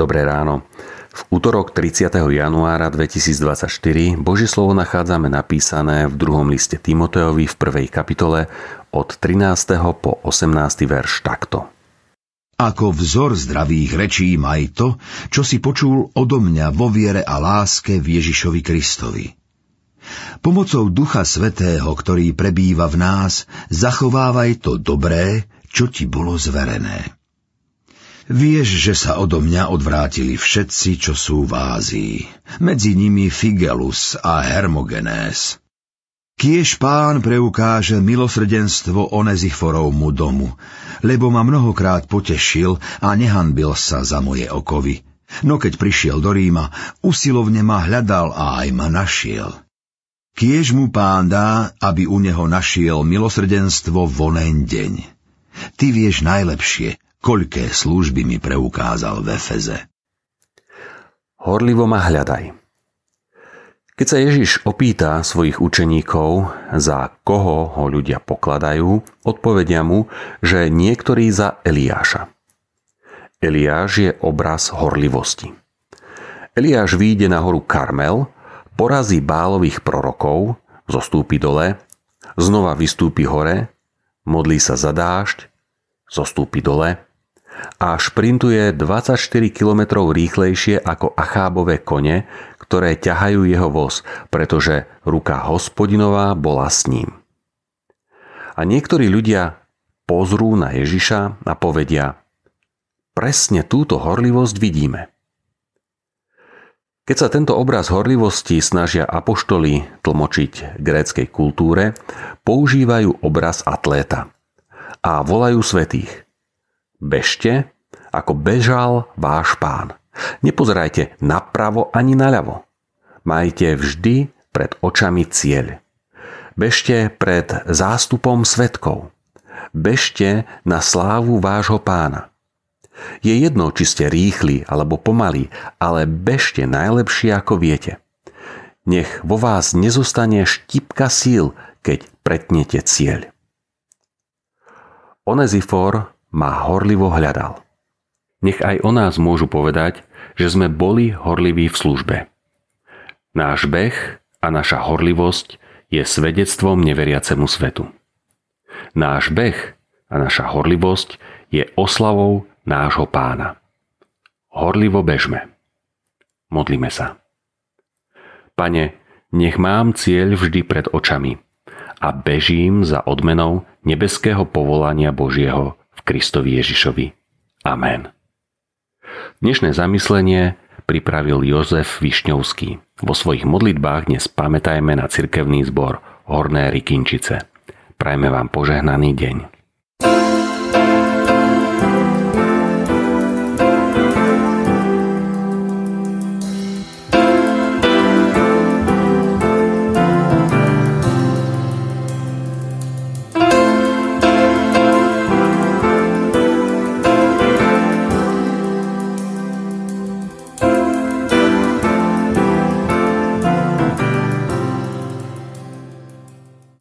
Dobré ráno. V útorok 30. januára 2024 Božie slovo nachádzame napísané v druhom liste Timoteovi v prvej kapitole od 13. po 18. verš takto. Ako vzor zdravých rečí maj to, čo si počul odo mňa vo viere a láske v Ježišovi Kristovi. Pomocou Ducha Svetého, ktorý prebýva v nás, zachovávaj to dobré, čo ti bolo zverené. Vieš, že sa odo mňa odvrátili všetci, čo sú v Ázii, medzi nimi Figelus a Hermogenes. Kiež pán preukáže milosrdenstvo Oneziforovmu domu, lebo ma mnohokrát potešil a nehanbil sa za moje okovy. No keď prišiel do Ríma, usilovne ma hľadal a aj ma našiel. Kiež mu pán dá, aby u neho našiel milosrdenstvo vonen deň. Ty vieš najlepšie, koľké služby mi preukázal v Efeze. Horlivo ma hľadaj. Keď sa Ježiš opýta svojich učeníkov, za koho ho ľudia pokladajú, odpovedia mu, že niektorí za Eliáša. Eliáš je obraz horlivosti. Eliáš výjde na horu Karmel, porazí bálových prorokov, zostúpi dole, znova vystúpi hore, modlí sa za dážď, zostúpi dole, a šprintuje 24 km rýchlejšie ako achábové kone, ktoré ťahajú jeho voz, pretože ruka hospodinová bola s ním. A niektorí ľudia pozrú na Ježiša a povedia, presne túto horlivosť vidíme. Keď sa tento obraz horlivosti snažia apoštoli tlmočiť gréckej kultúre, používajú obraz atléta a volajú svetých – Bežte, ako bežal váš pán. Nepozerajte napravo ani naľavo. Majte vždy pred očami cieľ. Bežte pred zástupom svetkov. Bežte na slávu vášho pána. Je jedno, či ste rýchli alebo pomalí, ale bežte najlepšie ako viete. Nech vo vás nezostane štipka síl, keď pretnete cieľ. Onezifor ma horlivo hľadal. Nech aj o nás môžu povedať, že sme boli horliví v službe. Náš beh a naša horlivosť je svedectvom neveriacemu svetu. Náš beh a naša horlivosť je oslavou nášho pána. Horlivo bežme. Modlíme sa. Pane, nech mám cieľ vždy pred očami a bežím za odmenou nebeského povolania Božieho Kristovi Ježišovi. Amen. Dnešné zamyslenie pripravil Jozef Višňovský. Vo svojich modlitbách dnes pamätajme na cirkevný zbor Horné Rykinčice. Prajme vám požehnaný deň.